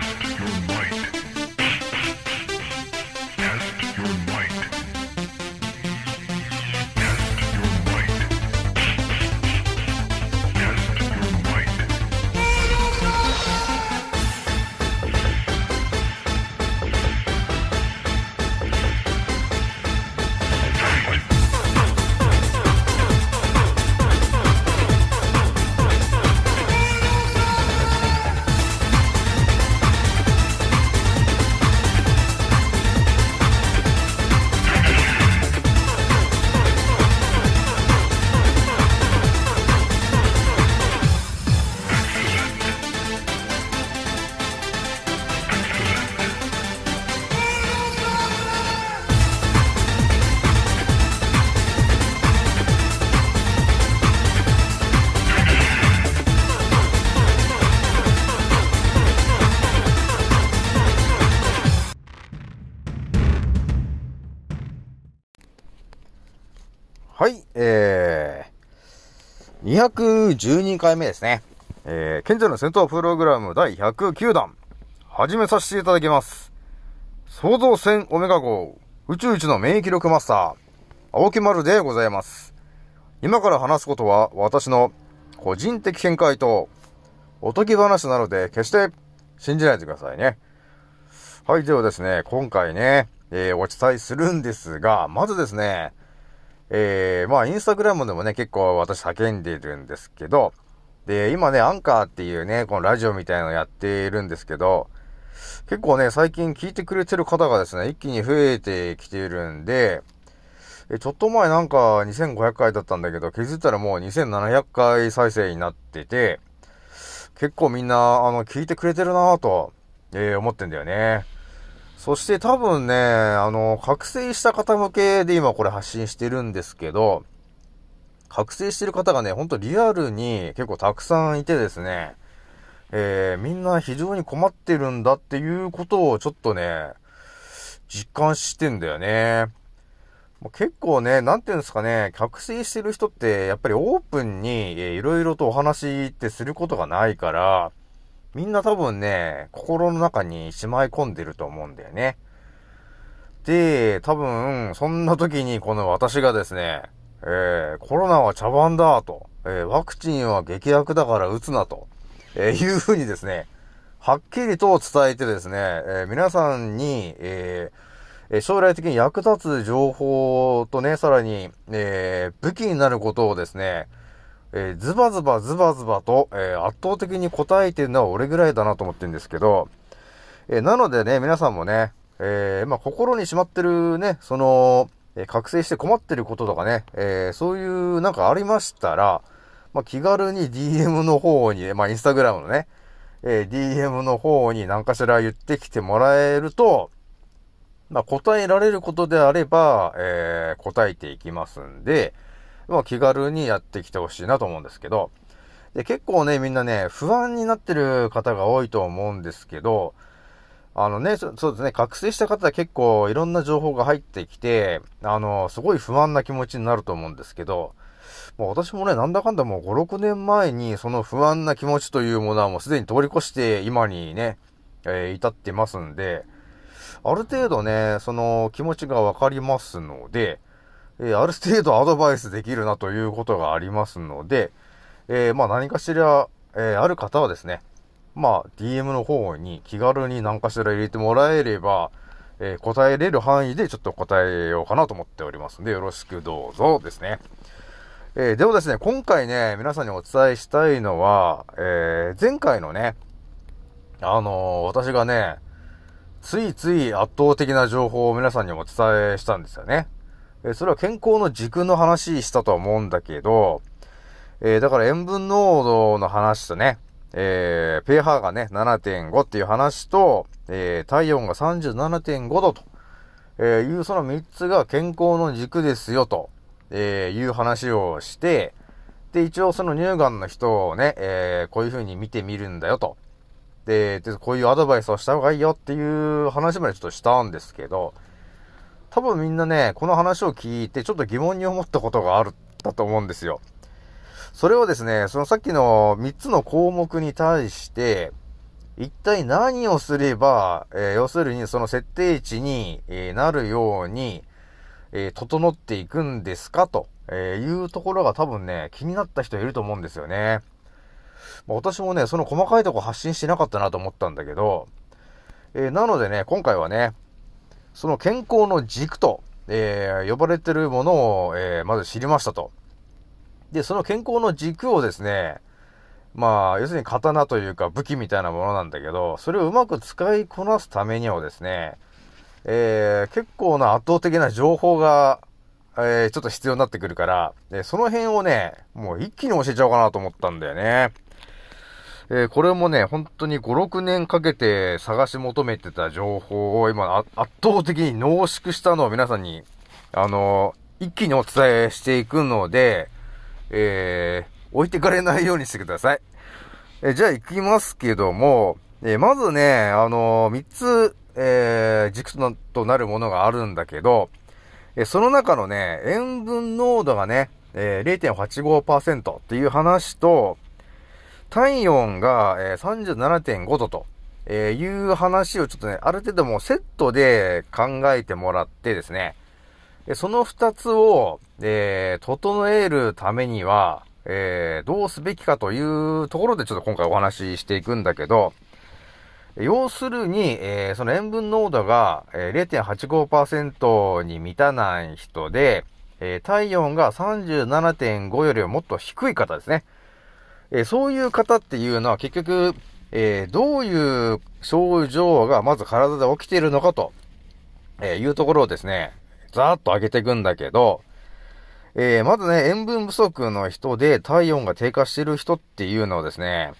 Test your might. 212回目ですね。えー、賢者の戦闘プログラム第109弾、始めさせていただきます。創造船オメガ号、宇宙一の免疫力マスター、青木丸でございます。今から話すことは私の個人的見解と、おとぎ話なので決して信じないでくださいね。はい、ではですね、今回ね、えー、お伝えするんですが、まずですね、えー、まあ、インスタグラムでもね、結構私叫んでるんですけど、で、今ね、アンカーっていうね、このラジオみたいなのやっているんですけど、結構ね、最近聞いてくれてる方がですね、一気に増えてきているんで、え、ちょっと前なんか2500回だったんだけど、気づいたらもう2700回再生になってて、結構みんな、あの、聞いてくれてるなぁと、えー思ってんだよね。そして多分ね、あの、覚醒した方向けで今これ発信してるんですけど、覚醒してる方がね、ほんとリアルに結構たくさんいてですね、えー、みんな非常に困ってるんだっていうことをちょっとね、実感してんだよね。結構ね、なんていうんですかね、覚醒してる人ってやっぱりオープンに、えーいろいろとお話ってすることがないから、みんな多分ね、心の中にしまい込んでると思うんだよね。で、多分、そんな時にこの私がですね、えー、コロナは茶番だと、えー、ワクチンは劇薬だから打つなと、えーいうふうにですね、はっきりと伝えてですね、え皆さんに、え将来的に役立つ情報とね、さらに、え武器になることをですね、えーズバズバズバズバと、えー圧倒的に答えてるのは俺ぐらいだなと思ってるんですけど、えーなのでね、皆さんもね、えーまあ、心にしまってるね、その、え覚醒して困ってることとかね、えそういうなんかありましたら、まあ、気軽に DM の方に、まあ、インスタグラムのね、え DM の方に何かしら言ってきてもらえると、まあ、答えられることであれば、え答えていきますんで、まあ、気軽にやってきてほしいなと思うんですけど、で、結構ね、みんなね、不安になってる方が多いと思うんですけど、あのね、そうですね、覚醒した方は結構いろんな情報が入ってきて、あの、すごい不安な気持ちになると思うんですけど、もう私もね、なんだかんだもう5、6年前にその不安な気持ちというものはもうすでに通り越して今にね、えー至ってますんで、ある程度ね、その気持ちがわかりますので、えある程度アドバイスできるなということがありますので、えーまあ何かしら、えーある方はですね、まあ DM の方に気軽に何かしら入れてもらえれば、えー答えれる範囲でちょっと答えようかなと思っておりますんで、よろしくどうぞですね。えでもですね、今回ね、皆さんにお伝えしたいのは、え前回のね、あの私がね、ついつい圧倒的な情報を皆さんにお伝えしたんですよね。えそれは健康の軸の話したと思うんだけど、えーだから塩分濃度の話とね、えー、pH がね、7.5っていう話と、えー体温が37.5度と、えいうその3つが健康の軸ですよと、えいう話をして、で、一応その乳がんの人をね、えこういう風に見てみるんだよと。で、でこういうアドバイスをした方がいいよっていう話までちょっとしたんですけど、多分みんなね、この話を聞いてちょっと疑問に思ったことがある、だと思うんですよ。それをですね、そのさっきの3つの項目に対して、一体何をすれば、えー要するにその設定値に、えなるように、えー整っていくんですかと、えいうところが多分ね、気になった人いると思うんですよね。まあ私もね、その細かいとこ発信してなかったなと思ったんだけど、えーなのでね、今回はね、その健康の軸と、えー呼ばれてるものを、えーまず知りましたと。で、その健康の軸をですね、まあ、要するに刀というか武器みたいなものなんだけど、それをうまく使いこなすためにはですね、えー結構な圧倒的な情報が、えーちょっと必要になってくるから、でその辺をね、もう一気に教えちゃおうかなと思ったんだよね。えーこれもね、本当に5、6年かけて探し求めてた情報を今、圧倒的に濃縮したのを皆さんに、あのー一気にお伝えしていくので、えー置いてかれないようにしてください。えーじゃあ行きますけども、えーまずね、あのー、3つ、えー軸となとなるものがあるんだけど、えーその中のね、塩分濃度がね、えー0.85%っていう話と、体温が、え37.5度と、えいう話をちょっとね、ある程度もうセットで考えてもらってですね、その二つを、え整えるためには、えどうすべきかというところでちょっと今回お話ししていくんだけど、要するに、えーその塩分濃度が、えー0.85%に満たない人で、えー体温が37.5よりもっと低い方ですね。えそういう方っていうのは結局、えどういう症状がまず体で起きているのかと、えいうところをですね、ざーっと上げていくんだけど、えーまずね、塩分不足の人で体温が低下している人っていうのはですね、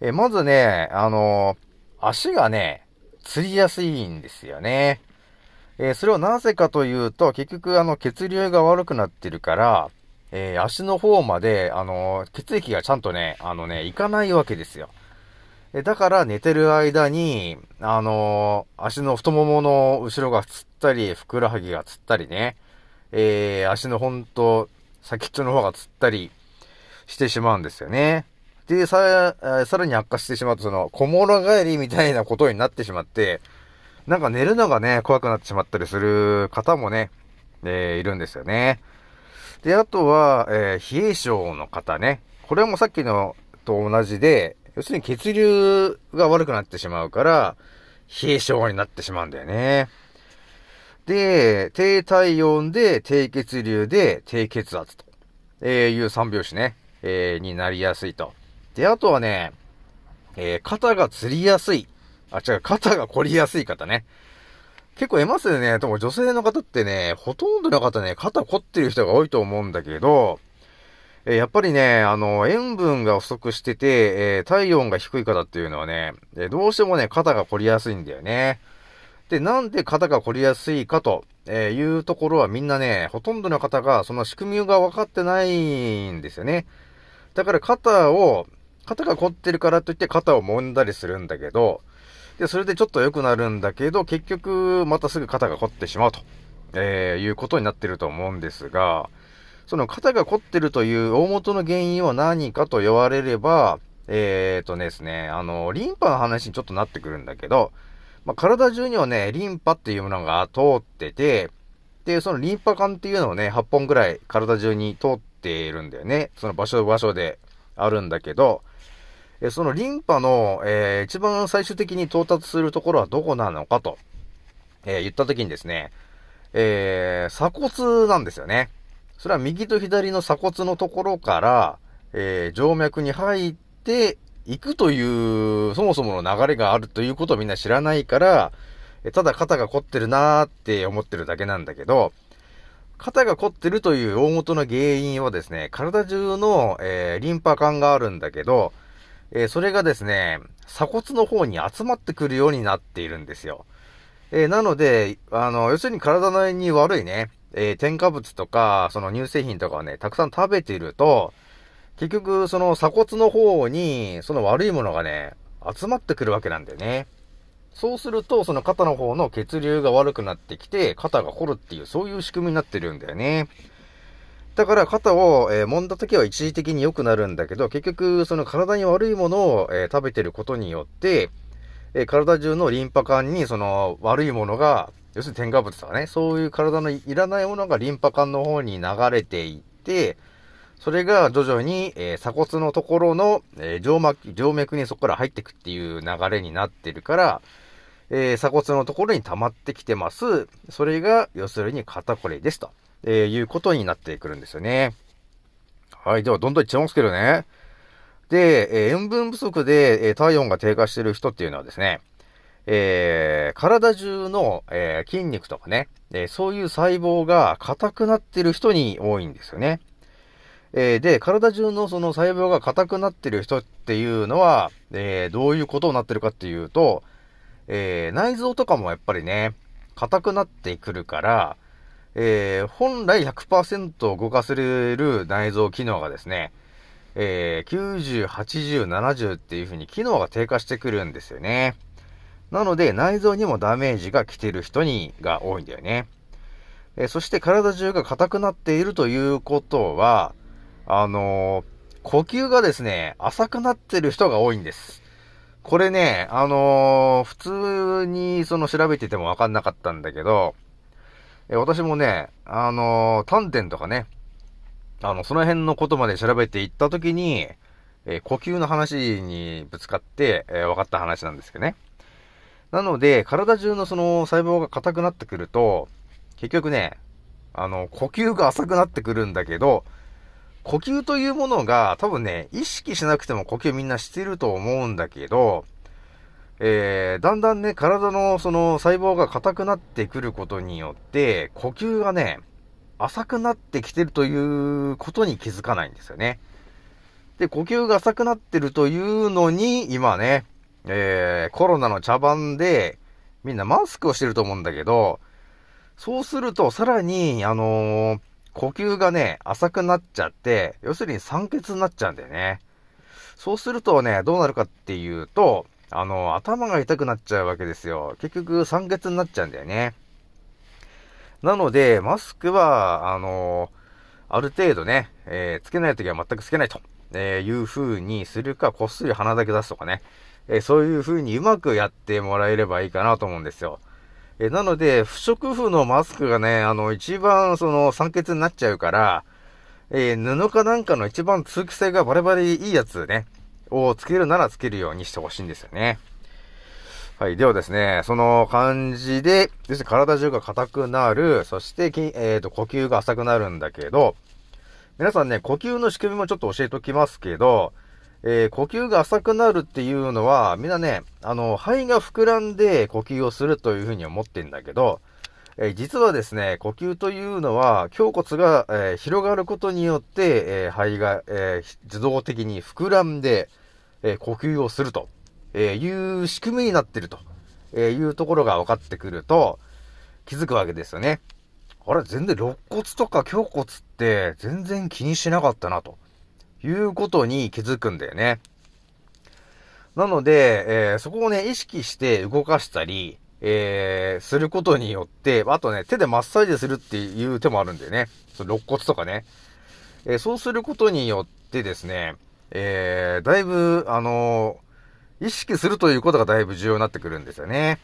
えーまずね、あのー足がね、つりやすいんですよね。えそれはなぜかというと、結局あの血流が悪くなってるから、えー足の方まで、あのー血液がちゃんとね、あのね、いかないわけですよ。えだから寝てる間に、あのー足の太ももの後ろがつったり、ふくらはぎがつったりね、えー足のほんと、先っちょの方がつったりしてしまうんですよね。で、さ、さらに悪化してしまうと、その、こもら返りみたいなことになってしまって、なんか寝るのがね、怖くなってしまったりする方もね、えーいるんですよね。で、あとは、えー冷え性の方ね。これもさっきのと同じで、要するに血流が悪くなってしまうから、冷え性になってしまうんだよね。で、低体温で低血流で低血圧と、えーいう三拍子ね、えーになりやすいと。で、あとはね、えー肩がつりやすい。あ、違う、肩が凝りやすい方ね。結構いますよね。でも女性の方ってね、ほとんどの方ね、肩凝ってる人が多いと思うんだけど、えやっぱりね、あの、塩分が不足してて、えー体温が低い方っていうのはね、えどうしてもね、肩が凝りやすいんだよね。で、なんで肩が凝りやすいかと、えいうところはみんなね、ほとんどの方がその仕組みが分かってないんですよね。だから肩を、肩が凝ってるからといって肩を揉んだりするんだけど、で、それでちょっと良くなるんだけど、結局、またすぐ肩が凝ってしまうと、えーいうことになってると思うんですが、その肩が凝ってるという大元の原因は何かと言われれば、えーとですね、あの、リンパの話にちょっとなってくるんだけど、まあ、体中にはね、リンパっていうものが通ってて、で、そのリンパ管っていうのをね、8本ぐらい体中に通っているんだよね。その場所場所であるんだけど、えそのリンパの、えー一番最終的に到達するところはどこなのかと、えー言った時にですね、えー鎖骨なんですよね。それは右と左の鎖骨のところから、えー静脈に入っていくという、そもそもの流れがあるということをみんな知らないから、ただ肩が凝ってるなーって思ってるだけなんだけど、肩が凝ってるという大元の原因はですね、体中の、えーリンパ管があるんだけど、えーそれがですね、鎖骨の方に集まってくるようになっているんですよ。えーなので、あの、要するに体に悪いね、え添加物とか、その乳製品とかをね、たくさん食べていると、結局、その鎖骨の方に、その悪いものがね、集まってくるわけなんだよね。そうすると、その肩の方の血流が悪くなってきて、肩が凝るっていう、そういう仕組みになってるんだよね。だから肩を、えー揉んだ時は一時的に良くなるんだけど、結局、その体に悪いものを、えー食べてることによって、えー体中のリンパ管にその悪いものが、要するに添加物とかね、そういう体のいらないものがリンパ管の方に流れていって、それが徐々に、え鎖骨のところの、え静脈、静脈にそこから入っていくっていう流れになってるから、え鎖骨のところに溜まってきてます。それが、要するに肩こりですと、えーいうことになってくるんですよね。はい。では、どんどんいっちゃいますけどね。で、えー塩分不足で、えー体温が低下してる人っていうのはですね、えー体中の、え筋肉とかね、えそういう細胞が硬くなってる人に多いんですよね。えで、体中のその細胞が硬くなってる人っていうのは、えどういうことになってるかっていうと、え内臓とかもやっぱりね、硬くなってくるから、えー本来100%動かせる内臓機能がですね、えー90、80、70っていう風に機能が低下してくるんですよね。なので、内臓にもダメージが来てる人に、が多いんだよね。えーそして体中が硬くなっているということは、あのー呼吸がですね、浅くなってる人が多いんです。これね、あのー普通にその調べててもわかんなかったんだけど、え私もね、あのー丹田とかね、あの、その辺のことまで調べていったときに、えー呼吸の話にぶつかって、えー分かった話なんですけどね。なので、体中のその細胞が硬くなってくると、結局ね、あの、呼吸が浅くなってくるんだけど、呼吸というものが多分ね、意識しなくても呼吸みんなしてると思うんだけど、えー、だんだんね、体のその細胞が硬くなってくることによって、呼吸がね、浅くなってきてるということに気づかないんですよね。で、呼吸が浅くなってるというのに、今ね、えー、コロナの茶番で、みんなマスクをしてると思うんだけど、そうすると、さらに、あのー呼吸がね、浅くなっちゃって、要するに酸欠になっちゃうんだよね。そうするとね、どうなるかっていうと、あの、頭が痛くなっちゃうわけですよ。結局酸欠になっちゃうんだよね。なので、マスクは、あのある程度ね、えーつけないときは全くつけないと、えーいう風にするか、こっそり鼻だけ出すとかね、えーそういう風にうまくやってもらえればいいかなと思うんですよ。えなので、不織布のマスクがね、あの、一番その酸欠になっちゃうから、え布かなんかの一番通気性がバレバレいいやつね、をつけるならつけるようにしてほしいんですよね。はい。ではですね、その感じで、要するに体中が硬くなる、そして、えっ、と、呼吸が浅くなるんだけど、皆さんね、呼吸の仕組みもちょっと教えておきますけど、えー呼吸が浅くなるっていうのは、みんなね、あの、肺が膨らんで呼吸をするというふうに思ってんだけど、え実はですね、呼吸というのは、胸骨が、え広がることによって、え肺が、え自動的に膨らんで、え呼吸をすると、えいう仕組みになっていると、えいうところが分かってくると、気づくわけですよね。あれ、全然肋骨とか胸骨って全然気にしなかったな、ということに気づくんだよね。なので、えーそこをね、意識して動かしたり、えーすることによって、あとね、手でマッサージするっていう手もあるんだよね。その肋骨とかね。えーそうすることによってですね、えーだいぶ、あのー意識するということがだいぶ重要になってくるんですよね。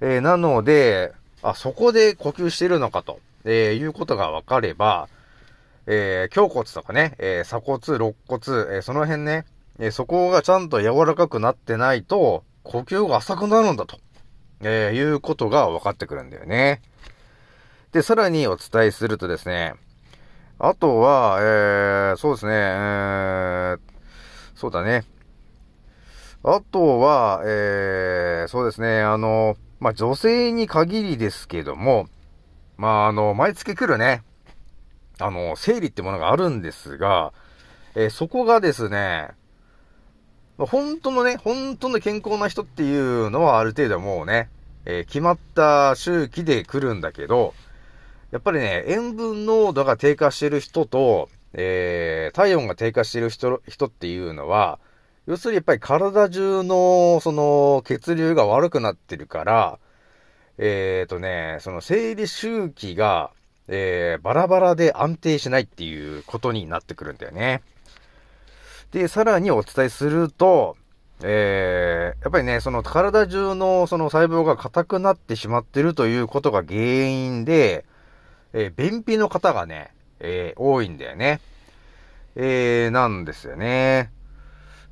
えーなので、あ、そこで呼吸してるのかと、えいうことが分かれば、え胸骨とかね、え鎖骨、肋骨、えその辺ね、えそこがちゃんと柔らかくなってないと、呼吸が浅くなるんだと、えーいうことが分かってくるんだよね。で、さらにお伝えするとですね、あとは、えー、そうですね、えー、そうだね。あとは、えー、そうですね、あの、まあ、女性に限りですけども、まあ、あの、毎月来るね、あの、生理ってものがあるんですが、えーそこがですね、本当のね、本当の健康な人っていうのはある程度もうね、えー決まった周期で来るんだけど、やっぱりね、塩分濃度が低下してる人と、えー体温が低下してる人、人っていうのは、要するにやっぱり体中の、その、血流が悪くなってるから、えーとね、その生理周期が、えーバラバラで安定しないっていうことになってくるんだよね。で、さらにお伝えすると、えー、やっぱりね、その体中のその細胞が硬くなってしまってるということが原因で、えー、便秘の方がね、えー、多いんだよね。えー、なんですよね。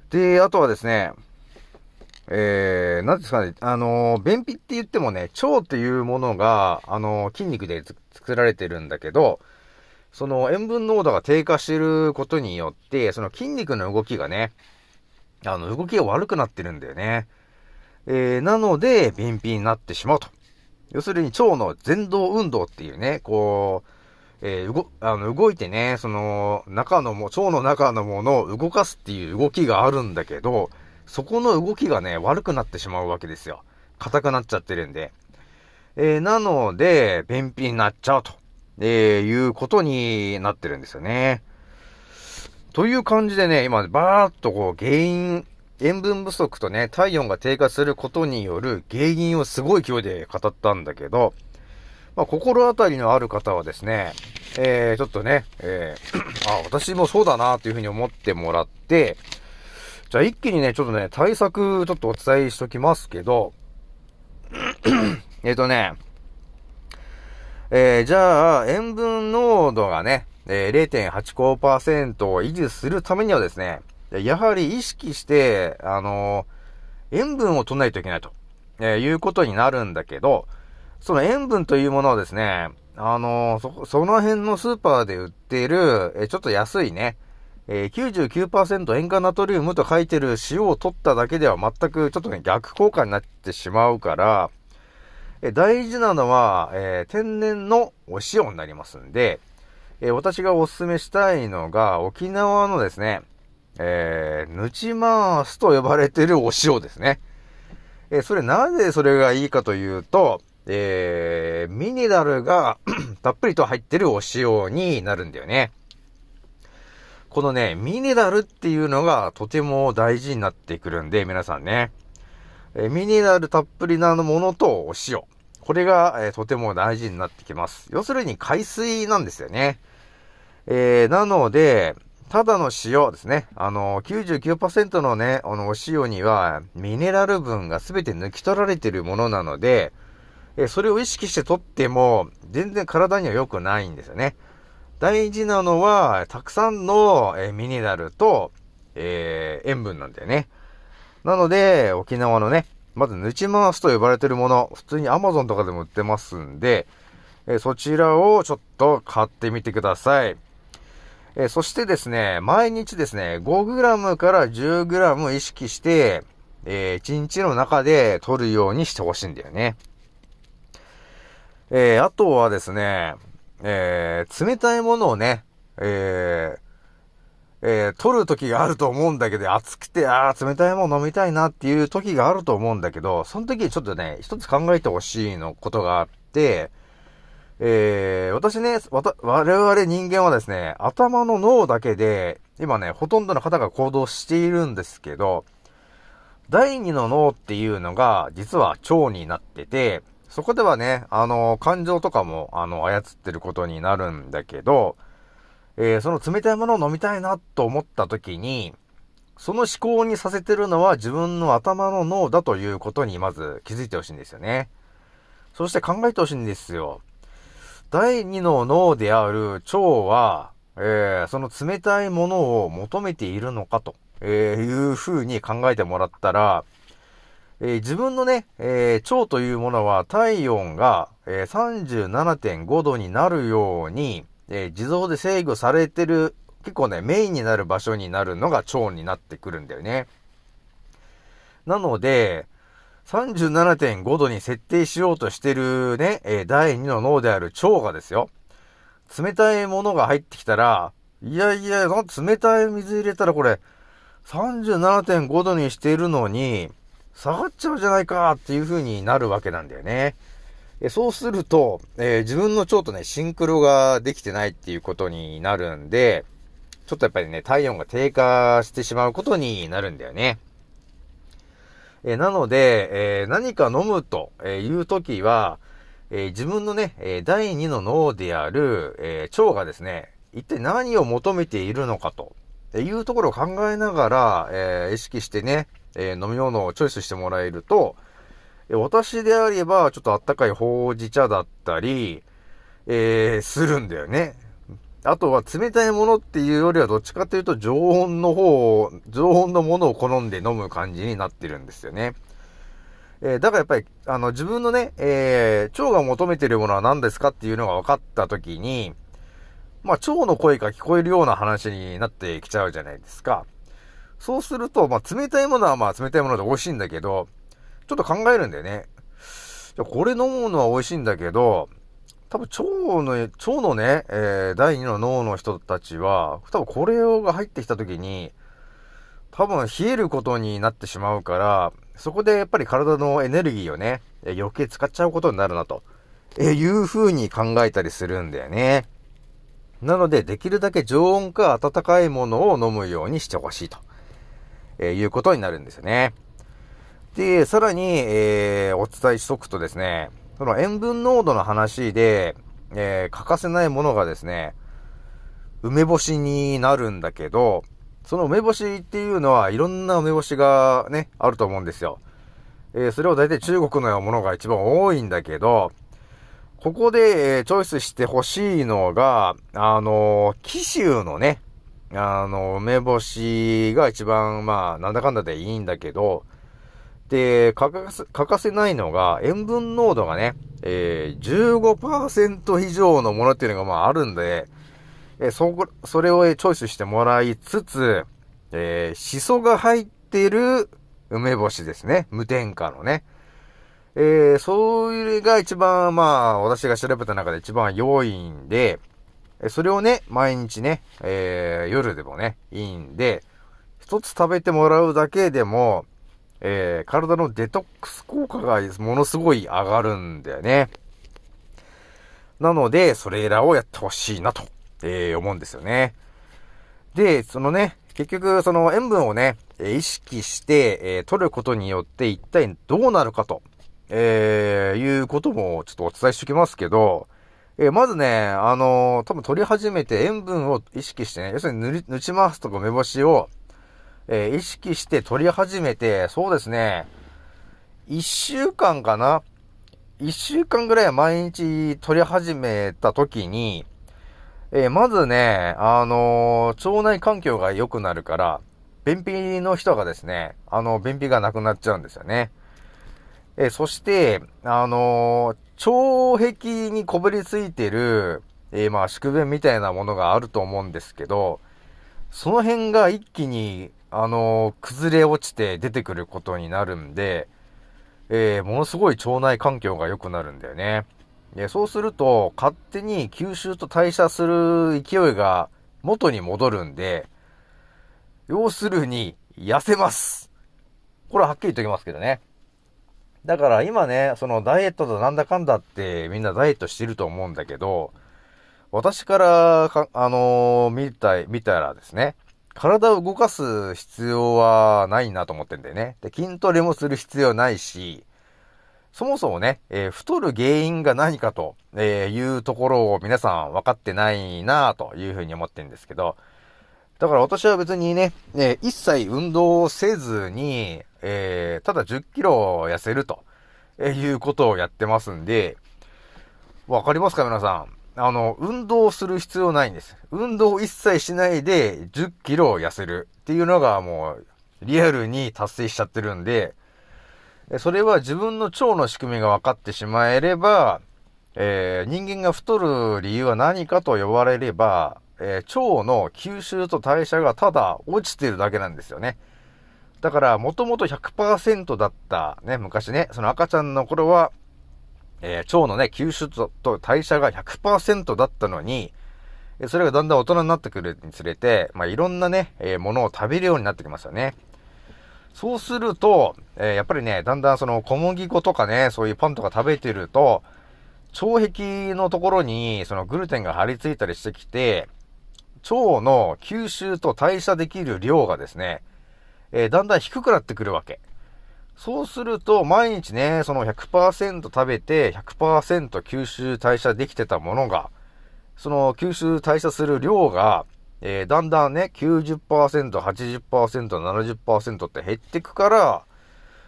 で、あとはですね、えー、なんですかね、あのー、便秘って言ってもね、腸っていうものが、あのー、筋肉で作られてるんだけど、その塩分濃度が低下してることによって、その筋肉の動きがね、あの、動きが悪くなってるんだよね。えー、なので、便秘になってしまうと。要するに腸の前動運動っていうね、こう、えー、動、あの、動いてね、その、中のも、腸の中のものを動かすっていう動きがあるんだけど、そこの動きがね、悪くなってしまうわけですよ。硬くなっちゃってるんで。えー、なので、便秘になっちゃうと、えー、いうことになってるんですよね。という感じでね、今、バーっとこう、原因、塩分不足とね、体温が低下することによる原因をすごい勢いで語ったんだけど、まあ、心当たりのある方はですね、えー、ちょっとね、えー、あ、私もそうだなというふうに思ってもらって、じゃあ一気にね、ちょっとね、対策ちょっとお伝えしときますけど、えっとね、えー、じゃあ、塩分濃度がね、えー、0.85%を維持するためにはですね、やはり意識して、あのー、塩分を取らないといけないと、えー、いうことになるんだけど、その塩分というものはですね、あのー、そ、その辺のスーパーで売っている、えちょっと安いね、え、99%塩化ナトリウムと書いてる塩を取っただけでは全くちょっとね、逆効果になってしまうから、え大事なのは、えー、天然のお塩になりますんで、えー、私がお勧めしたいのが、沖縄のですね、えー、ぬちまーすと呼ばれてるお塩ですね。え、それなぜそれがいいかというと、えー、ミネラルが たっぷりと入ってるお塩になるんだよね。このね、ミネラルっていうのがとても大事になってくるんで、皆さんね。え、ミネラルたっぷりなものとお塩。これが、え、とても大事になってきます。要するに海水なんですよね。えー、なので、ただの塩ですね。あの、99%のね、あの、お塩には、ミネラル分が全て抜き取られているものなので、えそれを意識して取っても、全然体には良くないんですよね。大事なのは、たくさんの、えミネラルと、えー、塩分なんだよね。なので、沖縄のね、まず、ヌチマースと呼ばれてるもの、普通に Amazon とかでも売ってますんで、えそちらをちょっと買ってみてください。え、そしてですね、毎日ですね、5g から 10g 意識して、えー、1日の中で取るようにしてほしいんだよね。えー、あとはですね、えー、冷たいものをね、えー、えー、取る時があると思うんだけど、暑くて、ああ、冷たいもの飲みたいなっていう時があると思うんだけど、その時ちょっとね、一つ考えてほしいのことがあって、えー、私ね、わた、我々人間はですね、頭の脳だけで、今ね、ほとんどの方が行動しているんですけど、第二の脳っていうのが、実は腸になってて、そこではね、あの、感情とかも、あの、操ってることになるんだけど、えー、その冷たいものを飲みたいなと思った時に、その思考にさせてるのは自分の頭の脳だということにまず気づいてほしいんですよね。そして考えてほしいんですよ。第二の脳である腸は、えー、その冷たいものを求めているのかと、えー、いう風に考えてもらったら、えー、自分のね、えー、腸というものは体温が、え、37.5度になるように、えー、自動で制御されてる、結構ね、メインになる場所になるのが腸になってくるんだよね。なので、37.5度に設定しようとしてるね、えー、第2の脳である腸がですよ。冷たいものが入ってきたら、いやいや、冷たい水入れたらこれ、37.5度にしているのに、下がっちゃうじゃないかっていう風になるわけなんだよね。えそうすると、えー、自分の腸とね、シンクロができてないっていうことになるんで、ちょっとやっぱりね、体温が低下してしまうことになるんだよね。えー、なので、えー、何か飲むという時は、え、自分のね、え第2の脳である、え腸がですね、一体何を求めているのかというところを考えながら、え意識してね、え飲み物をチョイスしてもらえると、私であれば、ちょっとあったかいほうじ茶だったり、えーするんだよね。あとは冷たいものっていうよりはどっちかというと常温の方を、常温のものを好んで飲む感じになってるんですよね。えーだからやっぱり、あの、自分のね、えー腸が求めてるものは何ですかっていうのが分かったときに、まあ、腸の声が聞こえるような話になってきちゃうじゃないですか。そうすると、まあ、冷たいものはまあ、冷たいもので美味しいんだけど、ちょっと考えるんだよね。これ飲むのは美味しいんだけど、多分腸の、腸のね、えー第二の脳の人たちは、多分これが入ってきた時に、多分冷えることになってしまうから、そこでやっぱり体のエネルギーをね、余計使っちゃうことになるなと、えいう風に考えたりするんだよね。なので、できるだけ常温か温かいものを飲むようにしてほしいと、えいうことになるんですよね。で、さらに、えーお伝えしとくとですね、その塩分濃度の話で、えー欠かせないものがですね、梅干しになるんだけど、その梅干しっていうのはいろんな梅干しがね、あると思うんですよ。えーそれを大体中国のようなものが一番多いんだけど、ここで、えーチョイスしてほしいのが、あのー、紀州のね、あの、梅干しが一番、まあ、なんだかんだでいいんだけど、で、欠かせ、欠かせないのが、塩分濃度がね、えー、15%以上のものっていうのがまああるんで、えーそこ、それをチョイスしてもらいつつ、えー、シソが入ってる梅干しですね。無添加のね。えー、それが一番、まあ、私が調べた中で一番良いんで、それをね、毎日ね、えー、夜でもね、いいんで、一つ食べてもらうだけでも、えー、体のデトックス効果がものすごい上がるんだよね。なので、それらをやってほしいなと、えー思うんですよね。で、そのね、結局、その塩分をね、え意識して、えー取ることによって一体どうなるかと、えーいうこともちょっとお伝えしておきますけど、えーまずね、あのー多分取り始めて塩分を意識してね、要するに塗り、塗ちますとか梅干しを、えー意識して取り始めて、そうですね、一週間かな？一週間ぐらい毎日取り始めた時に、えーまずね、あのー腸内環境が良くなるから、便秘の人がですね、あの、便秘がなくなっちゃうんですよね。えーそして、あのー腸壁にこぶりついてる、えーまあ、宿便みたいなものがあると思うんですけど、その辺が一気に、あの崩れ落ちて出てくることになるんで、えーものすごい腸内環境が良くなるんだよね。でそうすると、勝手に吸収と代謝する勢いが元に戻るんで、要するに、痩せます。これははっきり言っと言いますけどね。だから今ね、そのダイエットだなんだかんだってみんなダイエットしてると思うんだけど、私からか、あのー見た、見たらですね、体を動かす必要はないなと思ってんだよね。で、筋トレもする必要ないし、そもそもね、えー太る原因が何かと、えいうところを皆さん分かってないなというふうに思ってるんですけど、だから私は別にね、えー一切運動をせずに、えーただ10キロ痩せると、えいうことをやってますんで、わかりますか皆さん？あの、運動する必要ないんです。運動一切しないで10キロ痩せるっていうのがもうリアルに達成しちゃってるんで、それは自分の腸の仕組みが分かってしまえれば、えー人間が太る理由は何かと呼ばれれば、えー腸の吸収と代謝がただ落ちてるだけなんですよね。だから、もともと100%だった、ね、昔ね、その赤ちゃんの頃は、えー腸のね、吸収と代謝が100%だったのに、それがだんだん大人になってくるにつれて、まあ、いろんなね、えーものを食べるようになってきますよね。そうすると、えーやっぱりね、だんだんその小麦粉とかね、そういうパンとか食べてると、腸壁のところにそのグルテンが張り付いたりしてきて、腸の吸収と代謝できる量がですね、えーだんだん低くなってくるわけ。そうすると、毎日ね、その100%食べて、100%吸収代謝できてたものが、その吸収代謝する量が、えーだんだんね、90%、80%、70%って減ってくから、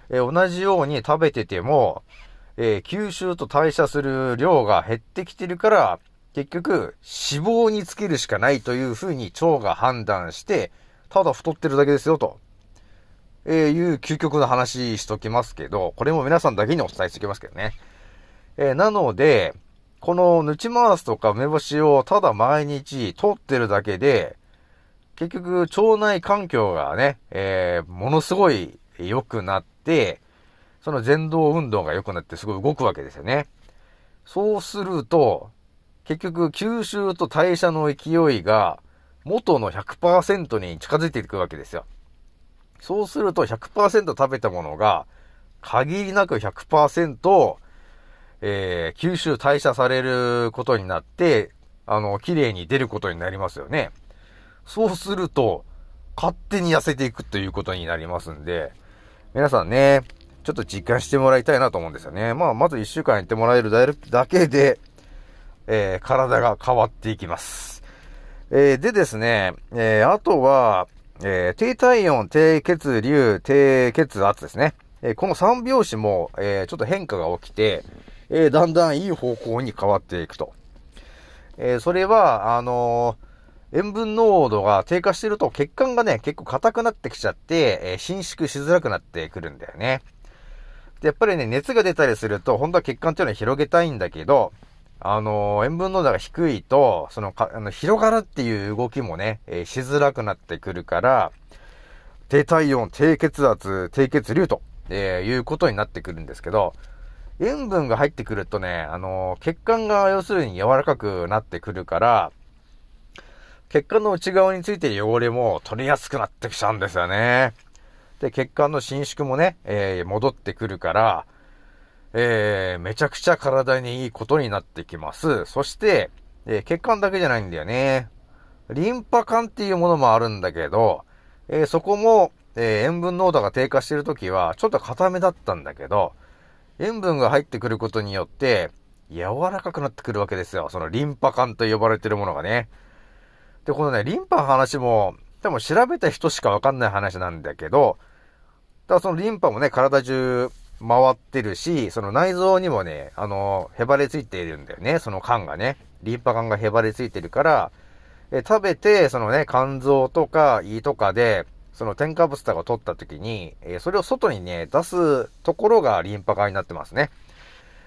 えー同じように食べてても、えー吸収と代謝する量が減ってきてるから、結局、脂肪につけるしかないというふうに腸が判断して、ただ太ってるだけですよ、と。えーいう究極の話しときますけど、これも皆さんだけにお伝えしておきますけどね。えーなので、このヌチマースとか梅干しをただ毎日取ってるだけで、結局腸内環境がね、えーものすごい良くなって、その前動運動が良くなってすごい動くわけですよね。そうすると、結局吸収と代謝の勢いが元の100%に近づいていくわけですよ。そうすると100%食べたものが限りなく100%、えー吸収代謝されることになって、あの、綺麗に出ることになりますよね。そうすると、勝手に痩せていくということになりますんで、皆さんね、ちょっと実感してもらいたいなと思うんですよね。まあ、まず1週間やってもらえるだけで、えー体が変わっていきます。えーでですね、えーあとは、えー低体温、低血流、低血圧ですね。えーこの3拍子も、えーちょっと変化が起きて、えだんだんいい方向に変わっていくと。えそれは、あの塩分濃度が低下してると血管がね、結構硬くなってきちゃって、え伸縮しづらくなってくるんだよね。で、やっぱりね、熱が出たりすると、本当は血管っていうのは広げたいんだけど、あの塩分濃度が低いと、そのか、あの、広がるっていう動きもね、えーしづらくなってくるから、低体温、低血圧、低血流と、えーいうことになってくるんですけど、塩分が入ってくるとね、あの血管が要するに柔らかくなってくるから、血管の内側について汚れも取りやすくなってきちゃうんですよね。で、血管の伸縮もね、えー戻ってくるから、えーめちゃくちゃ体にいいことになってきます。そして、えー血管だけじゃないんだよね。リンパ管っていうものもあるんだけど、えーそこも、えー塩分濃度が低下してるときは、ちょっと固めだったんだけど、塩分が入ってくることによって、柔らかくなってくるわけですよ。そのリンパ管と呼ばれてるものがね。で、このね、リンパの話も、多分調べた人しかわかんない話なんだけど、ただそのリンパもね、体中回ってるし、その内臓にもね、あの、へばれついているんだよね、その管がね。リンパ管がへばれついてるから、え食べて、そのね、肝臓とか胃とかで、その添加物とかを取った時に、えそれを外にね、出すところがリンパ管になってますね。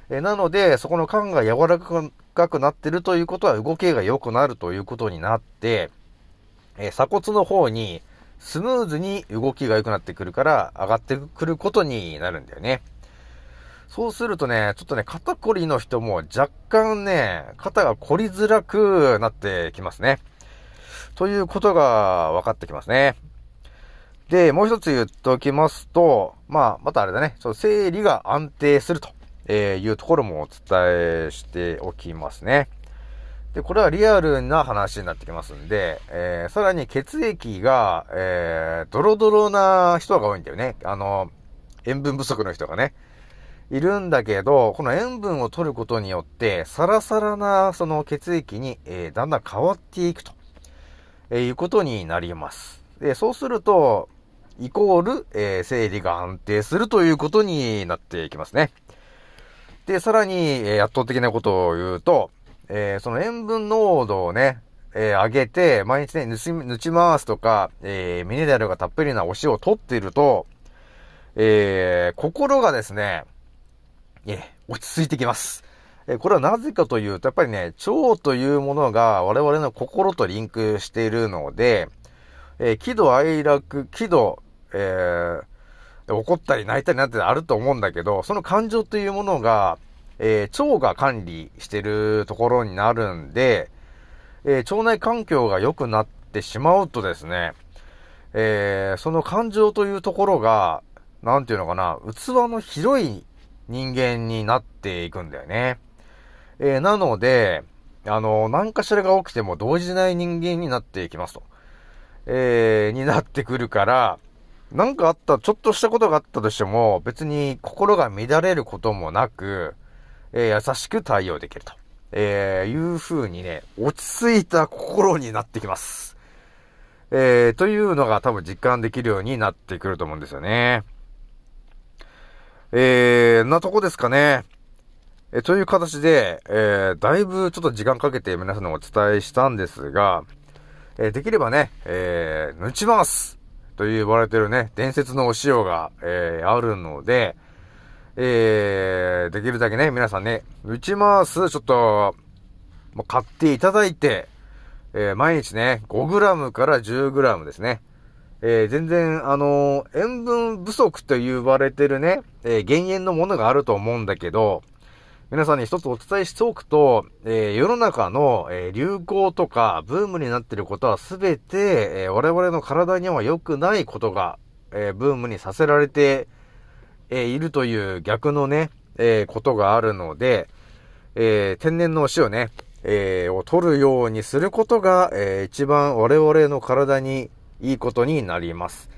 えなので、そこの管が柔らかくなってるということは動きが良くなるということになって、え鎖骨の方にスムーズに動きが良くなってくるから上がってくることになるんだよね。そうするとね、ちょっとね、肩こりの人も若干ね、肩が凝りづらくなってきますね。ということが分かってきますね。で、もう一つ言っておきますと、まあ、またあれだね、その生理が安定するというところもお伝えしておきますね。で、これはリアルな話になってきますんで、えーさらに血液が、えードロドロな人が多いんだよね。あの、塩分不足の人がね。いるんだけど、この塩分を取ることによって、サラサラなその血液に、えーだんだん変わっていくと、えーいうことになります。で、そうすると、イコール、えー生理が安定するということになっていきますね。で、さらに、えー圧倒的なことを言うと、えーその塩分濃度をね、えー上げて、毎日ね、ぬち、ぬち回すとか、えーミネラルがたっぷりなお塩を取っていると、えー心がですね、え落ち着いてきます。えこれはなぜかというと、やっぱりね、腸というものが我々の心とリンクしているので、え喜怒哀楽、喜怒、えー怒ったり泣いたりなんてあると思うんだけど、その感情というものが、えー腸が管理してるところになるんで、えー腸内環境が良くなってしまうとですね、えーその感情というところが、なんていうのかな、器の広い人間になっていくんだよね。えーなので、あの、何かしらが起きても動じない人間になっていきますと。えーになってくるから、なんかあった、ちょっとしたことがあったとしても、別に心が乱れることもなく、えー優しく対応できると。えーいう風にね、落ち着いた心になってきます。えー、というのが多分実感できるようになってくると思うんですよね。えー、なとこですかね。えという形で、えー、だいぶちょっと時間かけて皆さんにお伝えしたんですが、えー、できればね、えー、ぬちますと言われてるね、伝説のお塩が、えー、あるので、えー、できるだけね、皆さんね、ぬちますちょっと、ま買っていただいて、えー、毎日ね、5g から 10g ですね。えー、全然、あのー、塩分不足と言われてるね、えー、減塩のものがあると思うんだけど、皆さんに一つお伝えしておくと、えー、世の中の、えー、流行とかブームになってることはすべて、えー、我々の体には良くないことが、えブームにさせられて、えいるという逆のね、えことがあるので、え天然のお塩ね、えを取るようにすることが、え一番我々の体にいいことになります。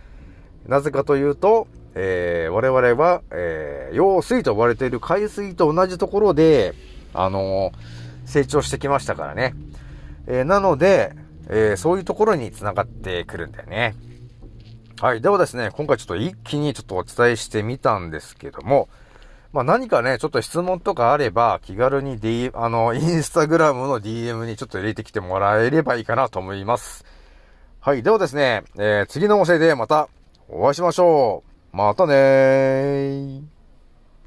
なぜかというと、えー、我々は、えー、用水と呼ばれている海水と同じところで、あのー、成長してきましたからね。えー、なので、え、そういうところに繋がってくるんだよね。はい。ではですね、今回ちょっと一気にちょっとお伝えしてみたんですけども、まあ何かね、ちょっと質問とかあれば、気軽に D、あの、インスタグラムの DM にちょっと入れてきてもらえればいいかなと思います。はい。ではですね、えー、次の音声でまたお会いしましょう。またねー。